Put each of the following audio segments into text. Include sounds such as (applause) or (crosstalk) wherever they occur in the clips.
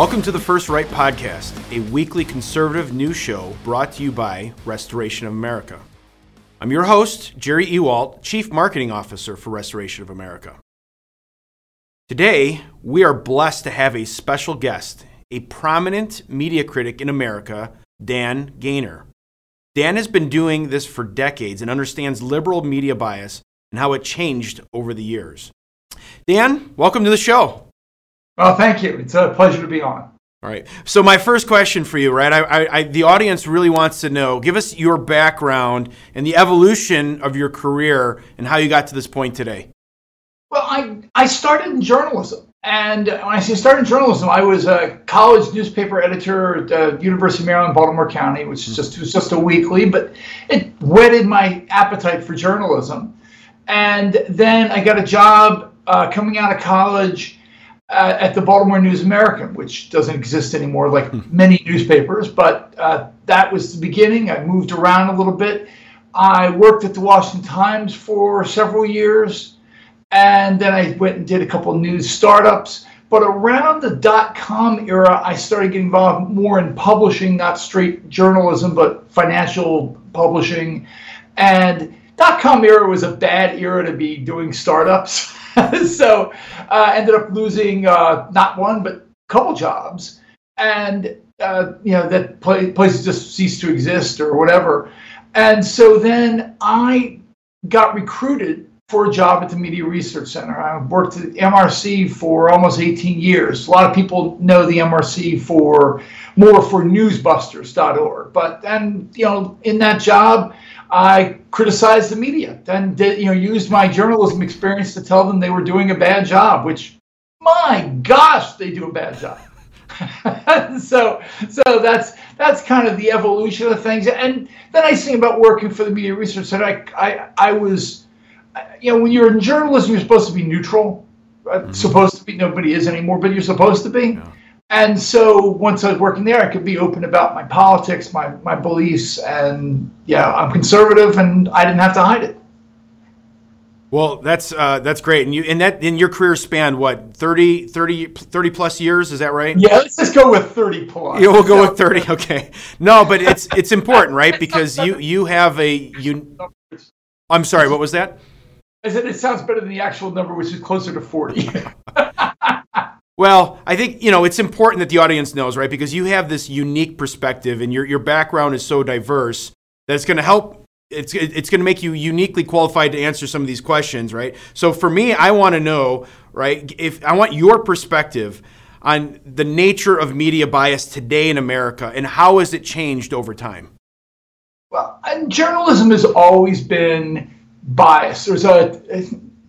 Welcome to the First Right Podcast, a weekly conservative news show brought to you by Restoration of America. I'm your host, Jerry Ewalt, Chief Marketing Officer for Restoration of America. Today, we are blessed to have a special guest, a prominent media critic in America, Dan Gainor. Dan has been doing this for decades and understands liberal media bias and how it changed over the years. Dan, welcome to the show. Well, thank you. It's a pleasure to be on. All right. So my first question for you, right? I, I, I, the audience really wants to know. Give us your background and the evolution of your career and how you got to this point today. Well, I I started in journalism, and when I say started in journalism, I was a college newspaper editor at the University of Maryland, Baltimore County, which is just was just a weekly, but it whetted my appetite for journalism. And then I got a job uh, coming out of college uh, at the Baltimore News American, which doesn't exist anymore, like hmm. many newspapers. But uh, that was the beginning. I moved around a little bit. I worked at the Washington Times for several years, and then I went and did a couple of news startups. But around the dot com era, I started getting involved more in publishing, not straight journalism, but financial publishing. And dot com era was a bad era to be doing startups. (laughs) so uh, ended up losing uh, not one but a couple jobs, and uh, you know that places just ceased to exist or whatever. And so then I got recruited for a job at the Media Research Center. I worked at MRC for almost 18 years. A lot of people know the MRC for more for newsbusters.org. But then, you know, in that job, I criticized the media and did, you know used my journalism experience to tell them they were doing a bad job, which my gosh, they do a bad job. (laughs) so so that's that's kind of the evolution of things. And then I think about working for the Media Research Center. I I, I was you know when you're in journalism, you're supposed to be neutral. Uh, mm-hmm. Supposed to be nobody is anymore, but you're supposed to be. Yeah. And so once I was working there, I could be open about my politics, my, my beliefs, and yeah, I'm conservative, and I didn't have to hide it. Well, that's uh, that's great, and you and that in your career spanned what 30, 30, 30 plus years, is that right? Yeah, let's just go with thirty plus. Yeah, we'll go with thirty. Okay, no, but it's it's important, right? Because you you have a you. I'm sorry, what was that? I said it sounds better than the actual number, which is closer to forty. (laughs) Well, I think you know it's important that the audience knows, right? Because you have this unique perspective, and your your background is so diverse that it's going to help. It's it's going to make you uniquely qualified to answer some of these questions, right? So for me, I want to know, right? If I want your perspective on the nature of media bias today in America and how has it changed over time? Well, journalism has always been biased. There's a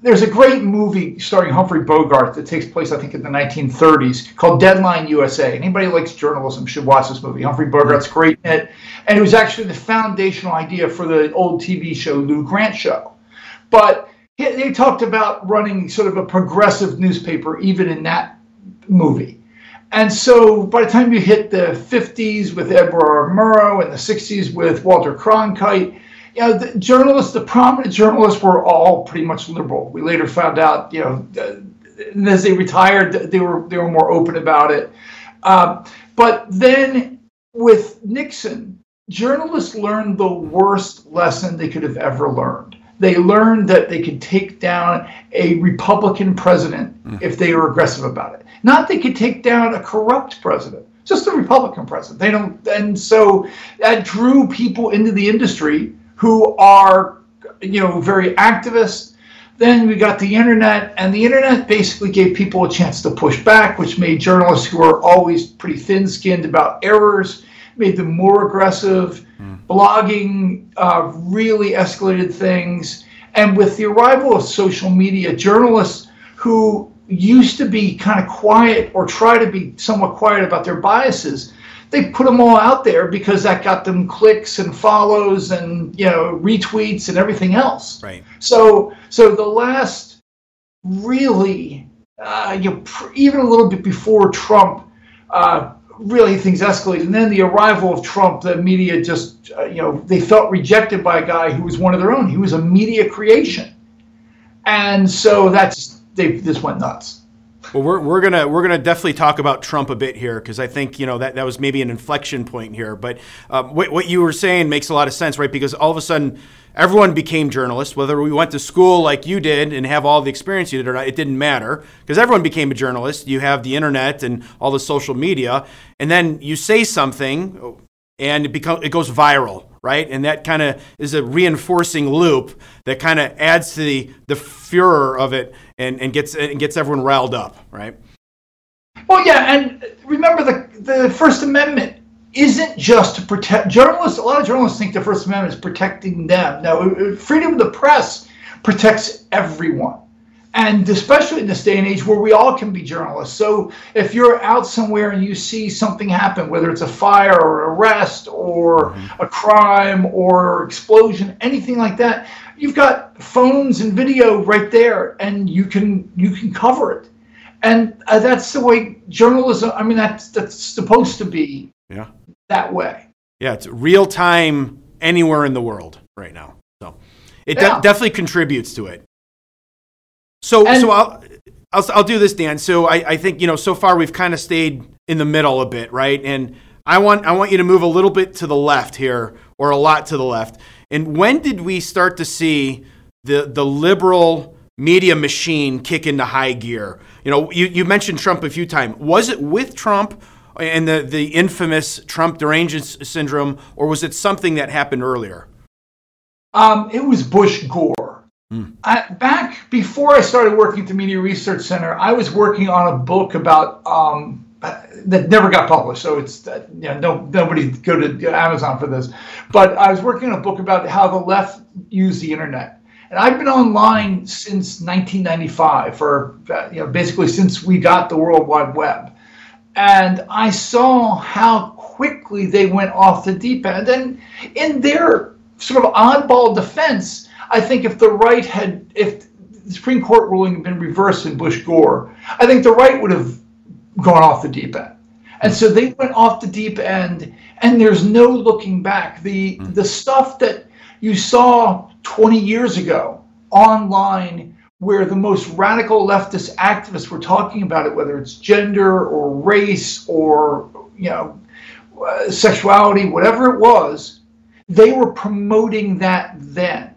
there's a great movie starring Humphrey Bogart that takes place, I think, in the 1930s called Deadline USA. Anybody who likes journalism should watch this movie. Humphrey Bogart's great in it. And it was actually the foundational idea for the old TV show Lou Grant Show. But they talked about running sort of a progressive newspaper even in that movie. And so by the time you hit the 50s with Edward Murrow and the 60s with Walter Cronkite, you know, the journalists, the prominent journalists were all pretty much liberal. We later found out, you know, as they retired, they were they were more open about it. Uh, but then with Nixon, journalists learned the worst lesson they could have ever learned. They learned that they could take down a Republican president mm. if they were aggressive about it. Not they could take down a corrupt president, just a Republican president. They don't, and so that drew people into the industry who are, you know, very activist. Then we got the internet, and the internet basically gave people a chance to push back, which made journalists who are always pretty thin skinned about errors, made them more aggressive. Mm. Blogging uh, really escalated things. And with the arrival of social media, journalists who used to be kind of quiet or try to be somewhat quiet about their biases they put them all out there because that got them clicks and follows and you know retweets and everything else. Right. So so the last really uh, you know, pr- even a little bit before Trump, uh, really things escalated, and then the arrival of Trump, the media just uh, you know they felt rejected by a guy who was one of their own. He was a media creation, and so that's they just went nuts. Well, we're, we're gonna we're gonna definitely talk about Trump a bit here because I think you know that, that was maybe an inflection point here. But um, what, what you were saying makes a lot of sense, right? Because all of a sudden everyone became journalists, whether we went to school like you did and have all the experience you did or not, it didn't matter because everyone became a journalist. You have the internet and all the social media, and then you say something and it becomes it goes viral, right? And that kind of is a reinforcing loop that kind of adds to the the furor of it and, and gets and gets everyone riled up, right? Well, yeah, and remember the the First Amendment isn't just to protect journalists. A lot of journalists think the First Amendment is protecting them. No, freedom of the press protects everyone. And especially in this day and age where we all can be journalists. So if you're out somewhere and you see something happen, whether it's a fire or arrest or mm-hmm. a crime or explosion, anything like that, you've got phones and video right there and you can you can cover it. And uh, that's the way journalism, I mean that's that's supposed to be yeah. that way. Yeah, it's real time anywhere in the world right now. So it yeah. de- definitely contributes to it. So, and, so I'll, I'll, I'll do this, Dan. So I, I think, you know, so far we've kind of stayed in the middle a bit, right? And I want, I want you to move a little bit to the left here or a lot to the left. And when did we start to see the, the liberal media machine kick into high gear? You know, you, you mentioned Trump a few times. Was it with Trump and the, the infamous Trump derangement syndrome, or was it something that happened earlier? Um, it was Bush Gore. Mm. I, back before I started working at the Media Research Center, I was working on a book about um, that never got published. So it's uh, know, no nobody go to Amazon for this. But I was working on a book about how the left used the internet. And I've been online since 1995, for uh, you know basically since we got the World Wide Web and I saw how quickly they went off the deep end. And in their sort of oddball defense, I think if the right had, if the Supreme Court ruling had been reversed in Bush Gore, I think the right would have gone off the deep end. And so they went off the deep end, and there's no looking back. The mm. the stuff that you saw 20 years ago online where the most radical leftist activists were talking about it, whether it's gender or race or you know uh, sexuality, whatever it was, they were promoting that then,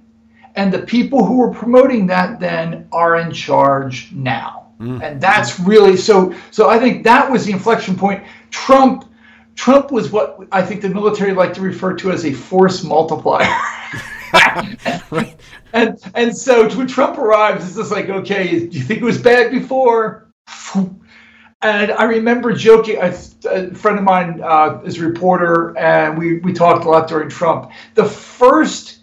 and the people who were promoting that then are in charge now, mm. and that's really so. So I think that was the inflection point. Trump. Trump was what I think the military like to refer to as a force multiplier. (laughs) (laughs) right. And and so when Trump arrives, it's just like, okay, do you think it was bad before? And I remember joking. A, a friend of mine uh, is a reporter, and we we talked a lot during Trump. The first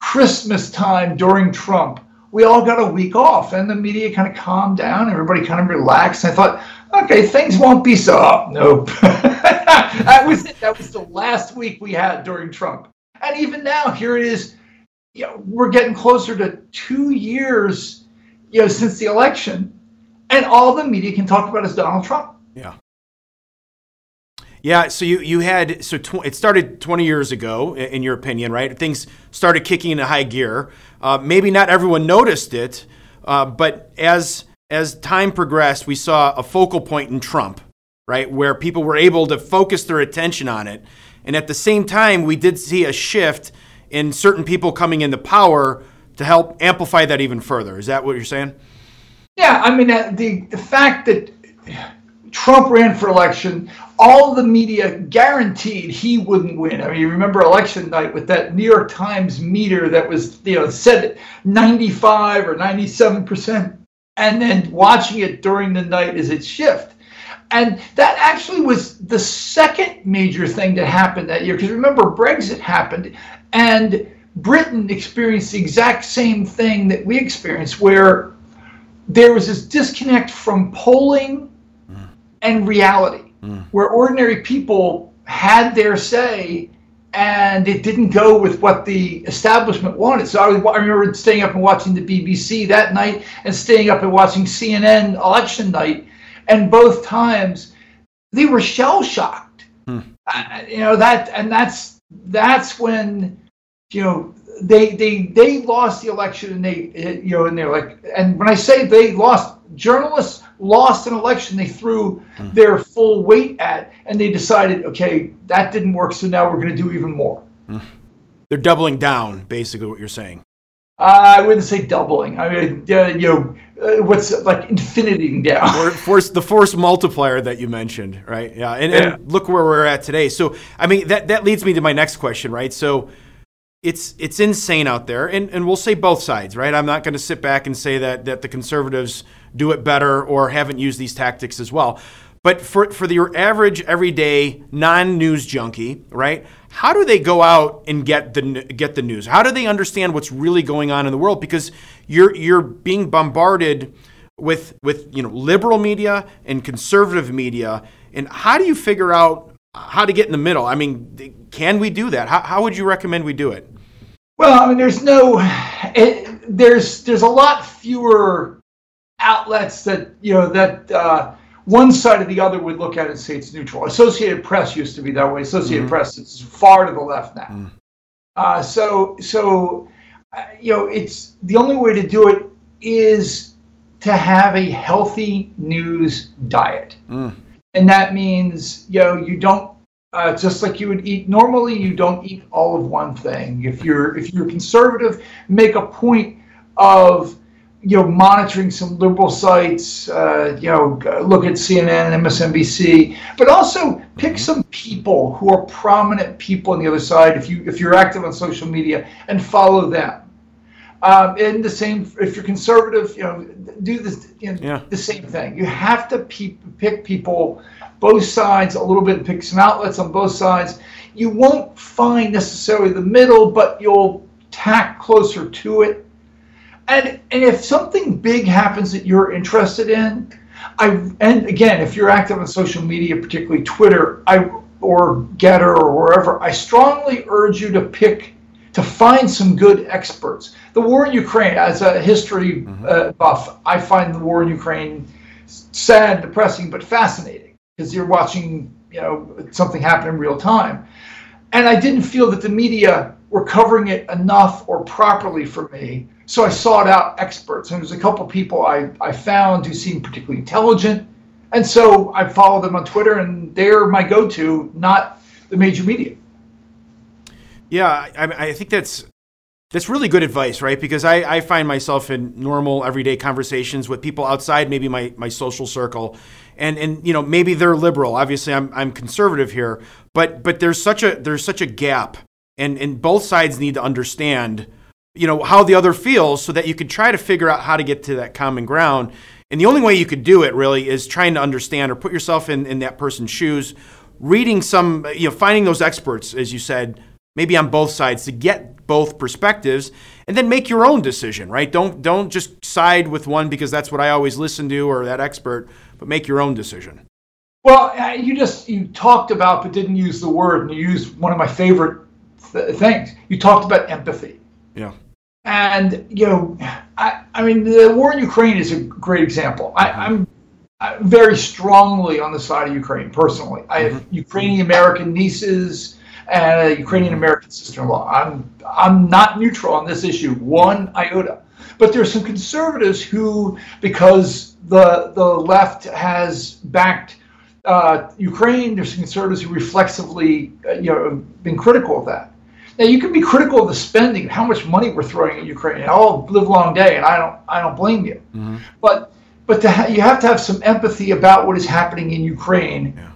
Christmas time during Trump, we all got a week off, and the media kind of calmed down. Everybody kind of relaxed. And I thought, okay, things won't be so. Oh, nope. (laughs) that was. That was the last week we had during Trump. And even now, here it is you know, we're getting closer to two years, you know, since the election, and all the media can talk about is Donald Trump. Yeah. Yeah, so you, you had so tw- it started 20 years ago, in your opinion, right? Things started kicking into high gear. Uh, maybe not everyone noticed it, uh, but as as time progressed, we saw a focal point in Trump, right, where people were able to focus their attention on it, and at the same time, we did see a shift in certain people coming into power to help amplify that even further. Is that what you're saying? Yeah, I mean uh, the the fact that Trump ran for election, all the media guaranteed he wouldn't win. I mean, you remember election night with that New York Times meter that was you know said 95 or 97 percent, and then watching it during the night as it shift. And that actually was the second major thing that happened that year. Because remember, Brexit happened, and Britain experienced the exact same thing that we experienced, where there was this disconnect from polling. And reality, mm. where ordinary people had their say and it didn't go with what the establishment wanted. So I, was, I remember staying up and watching the BBC that night and staying up and watching CNN election night, and both times they were shell shocked. Hmm. Uh, you know that, and that's that's when you know, they they they lost the election and they you know and they're like and when I say they lost journalists lost an election they threw mm. their full weight at, and they decided, okay, that didn't work, so now we're going to do even more. Mm. They're doubling down, basically, what you're saying. Uh, I wouldn't say doubling. I mean, uh, you know, uh, what's like infinitying down. force the force multiplier that you mentioned, right? Yeah, and, yeah. and look where we're at today. So, I mean, that that leads me to my next question, right? So, it's it's insane out there, and, and we'll say both sides, right? I'm not going to sit back and say that that the conservatives do it better or haven't used these tactics as well. But for for your average everyday non-news junkie, right? how do they go out and get the get the news? How do they understand what's really going on in the world? Because you're you're being bombarded with with you know liberal media and conservative media, and how do you figure out how to get in the middle? I mean, can we do that? How, how would you recommend we do it? Well, I mean, there's no, it, there's there's a lot fewer outlets that you know that. Uh, one side or the other would look at it and say it's neutral. Associated Press used to be that way. Associated mm-hmm. Press is far to the left now. Mm. Uh, so, so uh, you know, it's the only way to do it is to have a healthy news diet, mm. and that means you know you don't. Uh, just like you would eat normally, you don't eat all of one thing. If you're if you're conservative, make a point of you know, monitoring some liberal sites, uh, you know, look at CNN and MSNBC, but also pick mm-hmm. some people who are prominent people on the other side. If you if you're active on social media and follow them, um, and the same if you're conservative, you know, do this, you know, yeah. the same thing. You have to pe- pick people, both sides a little bit, pick some outlets on both sides. You won't find necessarily the middle, but you'll tack closer to it and and if something big happens that you're interested in, I and again, if you're active on social media, particularly Twitter, I or Gettr or wherever, I strongly urge you to pick to find some good experts. The war in Ukraine, as a history mm-hmm. uh, buff, I find the war in Ukraine sad, depressing, but fascinating because you're watching, you know, something happen in real time. And I didn't feel that the media were covering it enough or properly for me so I sought out experts, and there's a couple people I, I found who seemed particularly intelligent. And so I follow them on Twitter, and they're my go to, not the major media. Yeah, I, I think that's that's really good advice, right? Because I, I find myself in normal everyday conversations with people outside maybe my, my social circle. And and you know, maybe they're liberal. Obviously I'm I'm conservative here, but but there's such a there's such a gap and and both sides need to understand you know how the other feels so that you can try to figure out how to get to that common ground. And the only way you could do it really is trying to understand or put yourself in, in that person's shoes reading some you know finding those experts as you said maybe on both sides to get both perspectives and then make your own decision right? Don't don't just side with one because that's what i always listen to or that expert but make your own decision. Well you just you talked about but didn't use the word and you used one of my favorite th- things. You talked about empathy. Yeah and you know, I, I mean, the war in Ukraine is a great example. I, mm-hmm. very strongly on the side of Ukraine personally. I have mm-hmm. Ukrainian American nieces and a Ukrainian American sister-in-law. I'm I'm not neutral on this issue one iota. But there's some conservatives who, because the the left has backed uh, Ukraine, there's some conservatives who reflexively, uh, you know, been critical of that. Now you can be critical of the spending, how much money we're throwing at Ukraine all live long day, and I don't I don't blame you. Mm-hmm. But but ha- you have to have some empathy about what is happening in Ukraine yeah.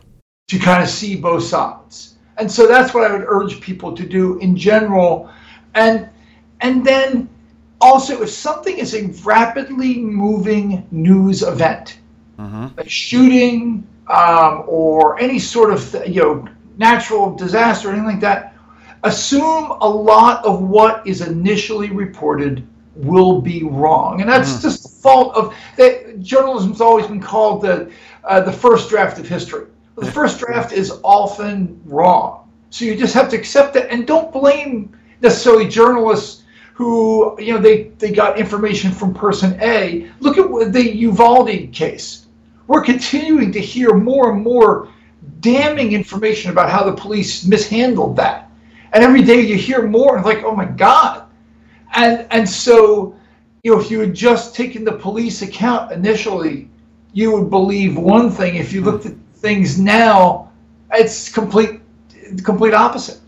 to kind of see both sides. And so that's what I would urge people to do in general. And and then also if something is a rapidly moving news event, mm-hmm. a shooting um, or any sort of you know natural disaster or anything like that assume a lot of what is initially reported will be wrong, and that's mm. just the fault of that. Journalism's always been called the uh, the first draft of history. The first draft is often wrong, so you just have to accept it and don't blame necessarily journalists who you know they they got information from person A. Look at the Uvalde case. We're continuing to hear more and more damning information about how the police mishandled that and every day you hear more and like, oh my God. And and so, you know, if you had just taken the police account initially, you would believe one thing. If you looked at things now, it's complete complete opposite.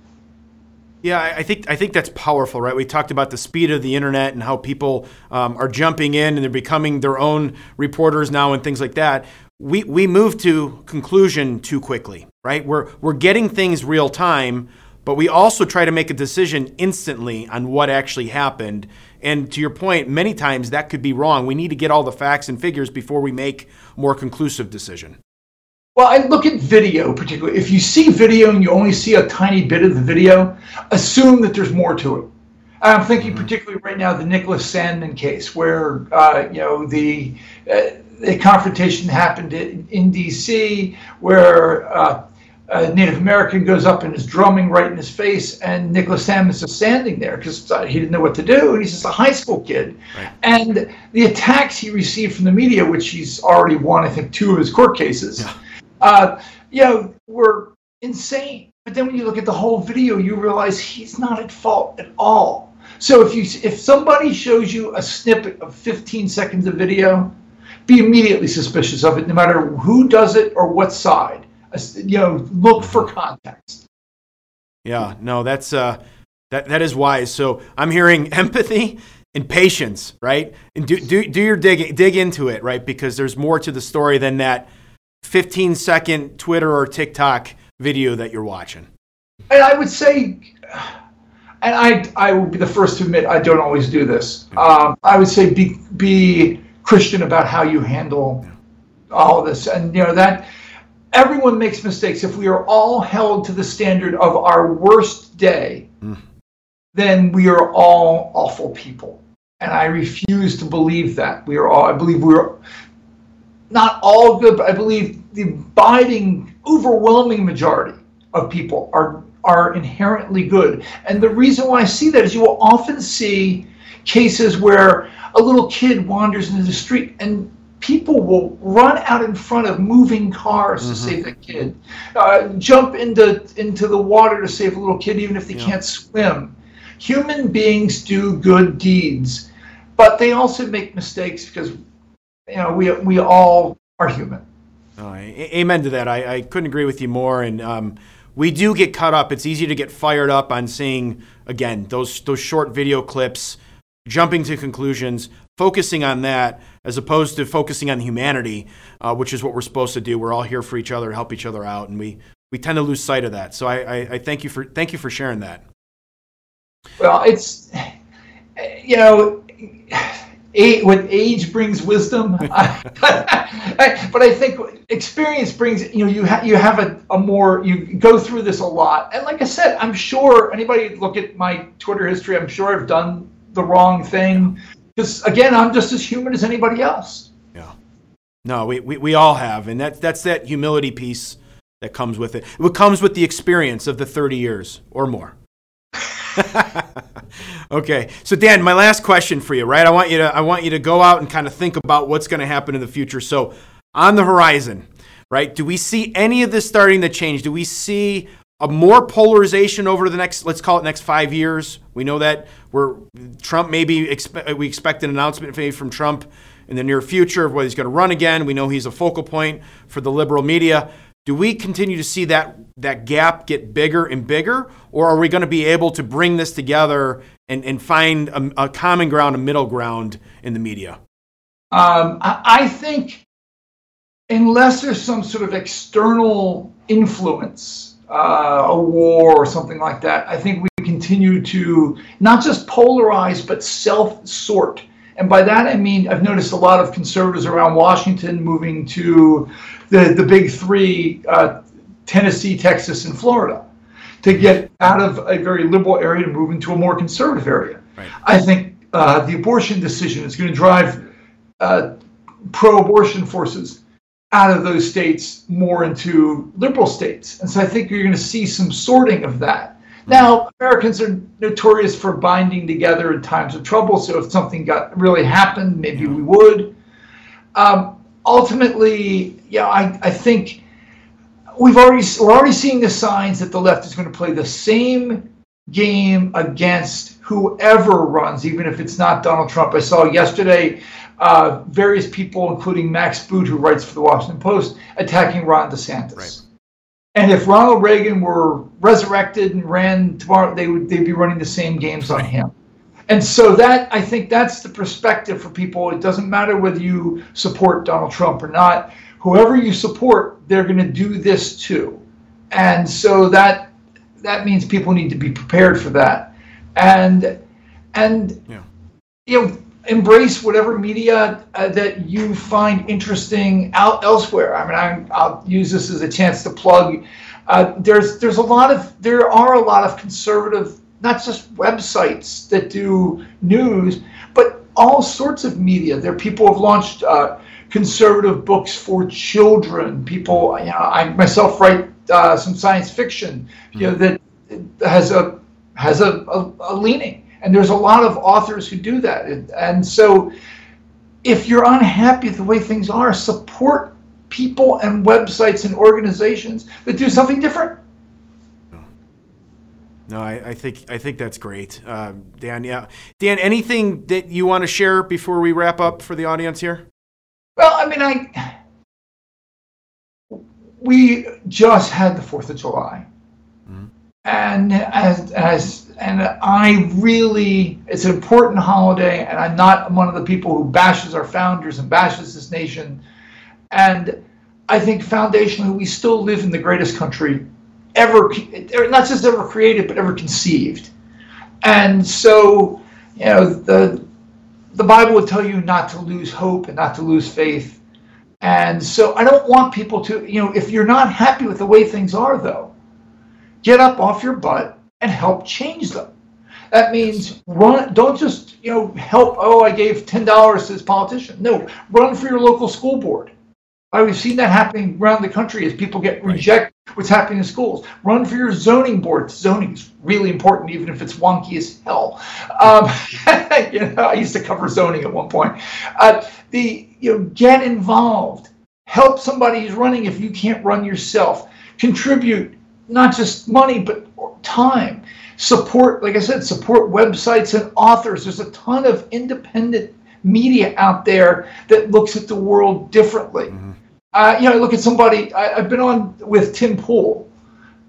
Yeah, I think I think that's powerful, right? We talked about the speed of the internet and how people um, are jumping in and they're becoming their own reporters now and things like that. We we move to conclusion too quickly, right? We're we're getting things real time, but we also try to make a decision instantly on what actually happened. And to your point, many times that could be wrong. We need to get all the facts and figures before we make more conclusive decision. Well, I look at video particularly. If you see video and you only see a tiny bit of the video, assume that there's more to it. I'm thinking mm-hmm. particularly right now the Nicholas Sandmann case, where uh, you know the uh, the confrontation happened in, in D.C., where uh, a Native American goes up and is drumming right in his face, and Nicholas Sandmann is standing there because uh, he didn't know what to do, and he's just a high school kid. Right. And the attacks he received from the media, which he's already won, I think, two of his court cases. Yeah uh, you know, were insane. But then when you look at the whole video, you realize he's not at fault at all. So if you if somebody shows you a snippet of 15 seconds of video, be immediately suspicious of it, no matter who does it or what side. You know, look for context. Yeah, no, that's uh, that that is wise. So I'm hearing (laughs) empathy and patience, right? And do do do your dig dig into it, right? Because there's more to the story than that 15 second Twitter or TikTok video that you're watching? And I would say, and I, I will be the first to admit I don't always do this. Um, I would say be, be Christian about how you handle all of this. And, you know, that everyone makes mistakes. If we are all held to the standard of our worst day, mm. then we are all awful people. And I refuse to believe that. We are all, I believe we're, not all good, but I believe the abiding, overwhelming majority of people are are inherently good. And the reason why I see that is you will often see cases where a little kid wanders into the street and people will run out in front of moving cars mm-hmm. to save the kid, uh, jump into into the water to save a little kid even if they yeah. can't swim. Human beings do good deeds, but they also make mistakes because you know, we we all are human. Oh, amen to that. I, I couldn't agree with you more. And um, we do get caught up. It's easy to get fired up on seeing again those those short video clips, jumping to conclusions, focusing on that as opposed to focusing on humanity, uh, which is what we're supposed to do. We're all here for each other, help each other out, and we we tend to lose sight of that. So I, I, I thank you for thank you for sharing that. Well, it's you know age, with age brings wisdom. (laughs) but I think experience brings, you know, you, ha- you have a, a more, you go through this a lot. And like I said, I'm sure anybody look at my Twitter history, I'm sure I've done the wrong thing. Because again, I'm just as human as anybody else. Yeah. No, we, we, we all have. And that, that's that humility piece that comes with it. It comes with the experience of the 30 years or more. (laughs) okay, so Dan, my last question for you, right? I want you to I want you to go out and kind of think about what's going to happen in the future. So, on the horizon, right? Do we see any of this starting to change? Do we see a more polarization over the next let's call it next five years? We know that we're Trump maybe expe- we expect an announcement maybe from Trump in the near future of whether he's going to run again. We know he's a focal point for the liberal media do we continue to see that that gap get bigger and bigger, or are we going to be able to bring this together and, and find a, a common ground, a middle ground in the media? Um, I, I think unless there's some sort of external influence, uh, a war or something like that, I think we continue to not just polarize but self-sort. And by that I mean I've noticed a lot of conservatives around Washington moving to the, the big three uh, Tennessee, Texas, and Florida to get out of a very liberal area to move into a more conservative area. Right. I think uh, the abortion decision is going to drive uh, pro abortion forces out of those states more into liberal states. And so I think you're going to see some sorting of that. Now, Americans are notorious for binding together in times of trouble. So if something got really happened, maybe we would. Um, ultimately, yeah, I, I think we've already we're already seeing the signs that the left is going to play the same game against whoever runs, even if it's not Donald Trump. I saw yesterday uh, various people, including Max Boot, who writes for the Washington Post, attacking Ron DeSantis. Right. And if Ronald Reagan were resurrected and ran tomorrow, they would they'd be running the same games on him. And so that I think that's the perspective for people. It doesn't matter whether you support Donald Trump or not. Whoever you support, they're going to do this too. And so that that means people need to be prepared for that. And and yeah. you know embrace whatever media uh, that you find interesting out elsewhere. I mean, I, will use this as a chance to plug. Uh, there's there's a lot of there are a lot of conservative, not just websites that do news, but all sorts of media. There, people have launched uh, conservative books for children. People, you know, I myself write uh, some science fiction, you know, that has a has a, a, a leaning and there's a lot of authors who do that. And so if you're unhappy with the way things are, support people and websites and organizations that do something different. No, I, I think I think that's great, um, Dan. Yeah, Dan. Anything that you want to share before we wrap up for the audience here? Well, I mean, I we just had the Fourth of July, mm-hmm. and as as and I really, it's an important holiday, and I'm not one of the people who bashes our founders and bashes this nation. And I think foundationally, we still live in the greatest country ever, not just ever created, but ever conceived. And so, you know, the the Bible would tell you not to lose hope and not to lose faith. And so, I don't want people to, you know, if you're not happy with the way things are, though, get up off your butt and help change them. That means run. Don't just you know help. Oh, I gave ten dollars to this politician. No, run for your local school board. I, we've seen that happening around the country as people get rejected. What's happening in schools? Run for your zoning board. Zoning is really important, even if it's wonky as hell. Um, (laughs) you know, I used to cover zoning at one point. Uh, the you know, get involved. Help somebody who's running if you can't run yourself. Contribute not just money but time. Support, like I said, support websites and authors. There's a ton of independent media out there that looks at the world differently. Mm-hmm. Uh, you know, I look at somebody, I, have been on with Tim Pool,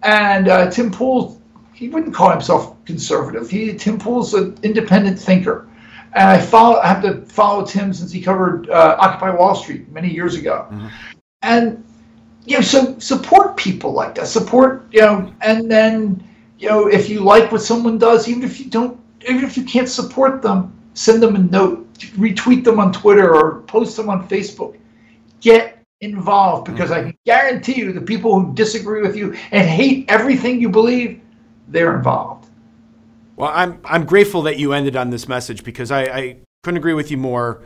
and uh, Tim Pool, he wouldn't call himself conservative. He Tim Pool's an independent thinker. And I follow, I have to follow Tim since he covered uh, Occupy Wall Street many years ago. Mm-hmm. And you know, so support people like that. Support, you know, and then you know, if you like what someone does, even if you don't, even if you can't support them, send them a note, retweet them on Twitter or post them on Facebook. Get involved because I can guarantee you the people who disagree with you and hate everything you believe, they're involved. Well, I'm I'm grateful that you ended on this message because I, I couldn't agree with you more.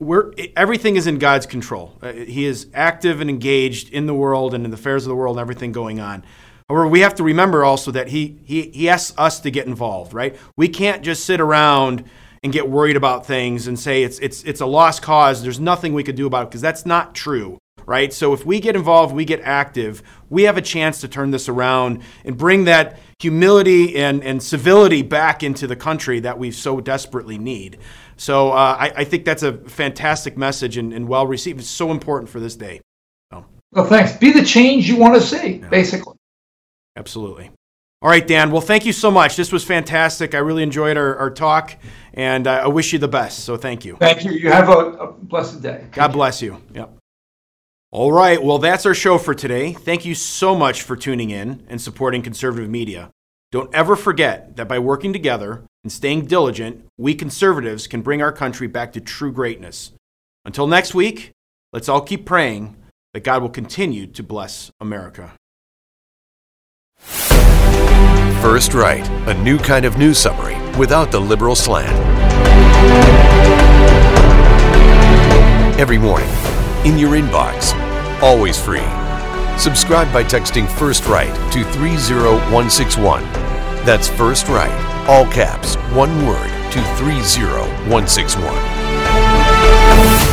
We're, everything is in God's control. Uh, he is active and engaged in the world and in the affairs of the world and everything going on. However, we have to remember also that he, he, he asks us to get involved, right? We can't just sit around and get worried about things and say it's, it's, it's a lost cause. There's nothing we could do about it because that's not true, right? So if we get involved, we get active, we have a chance to turn this around and bring that humility and, and civility back into the country that we so desperately need. So uh, I, I, think that's a fantastic message and, and, well received. It's so important for this day. So. Well, thanks. Be the change you want to see, yeah. basically. Absolutely. All right, Dan. Well, thank you so much. This was fantastic. I really enjoyed our, our talk, and I wish you the best. So thank you. Thank you. You have a, a blessed day. God bless you. Yep. All right. Well, that's our show for today. Thank you so much for tuning in and supporting conservative media. Don't ever forget that by working together and staying diligent, we conservatives can bring our country back to true greatness. Until next week, let's all keep praying that God will continue to bless America. First Right, a new kind of news summary without the liberal slant. Every morning, in your inbox, always free. Subscribe by texting First Right to 30161. That's First Right, all caps, one word, to 30161.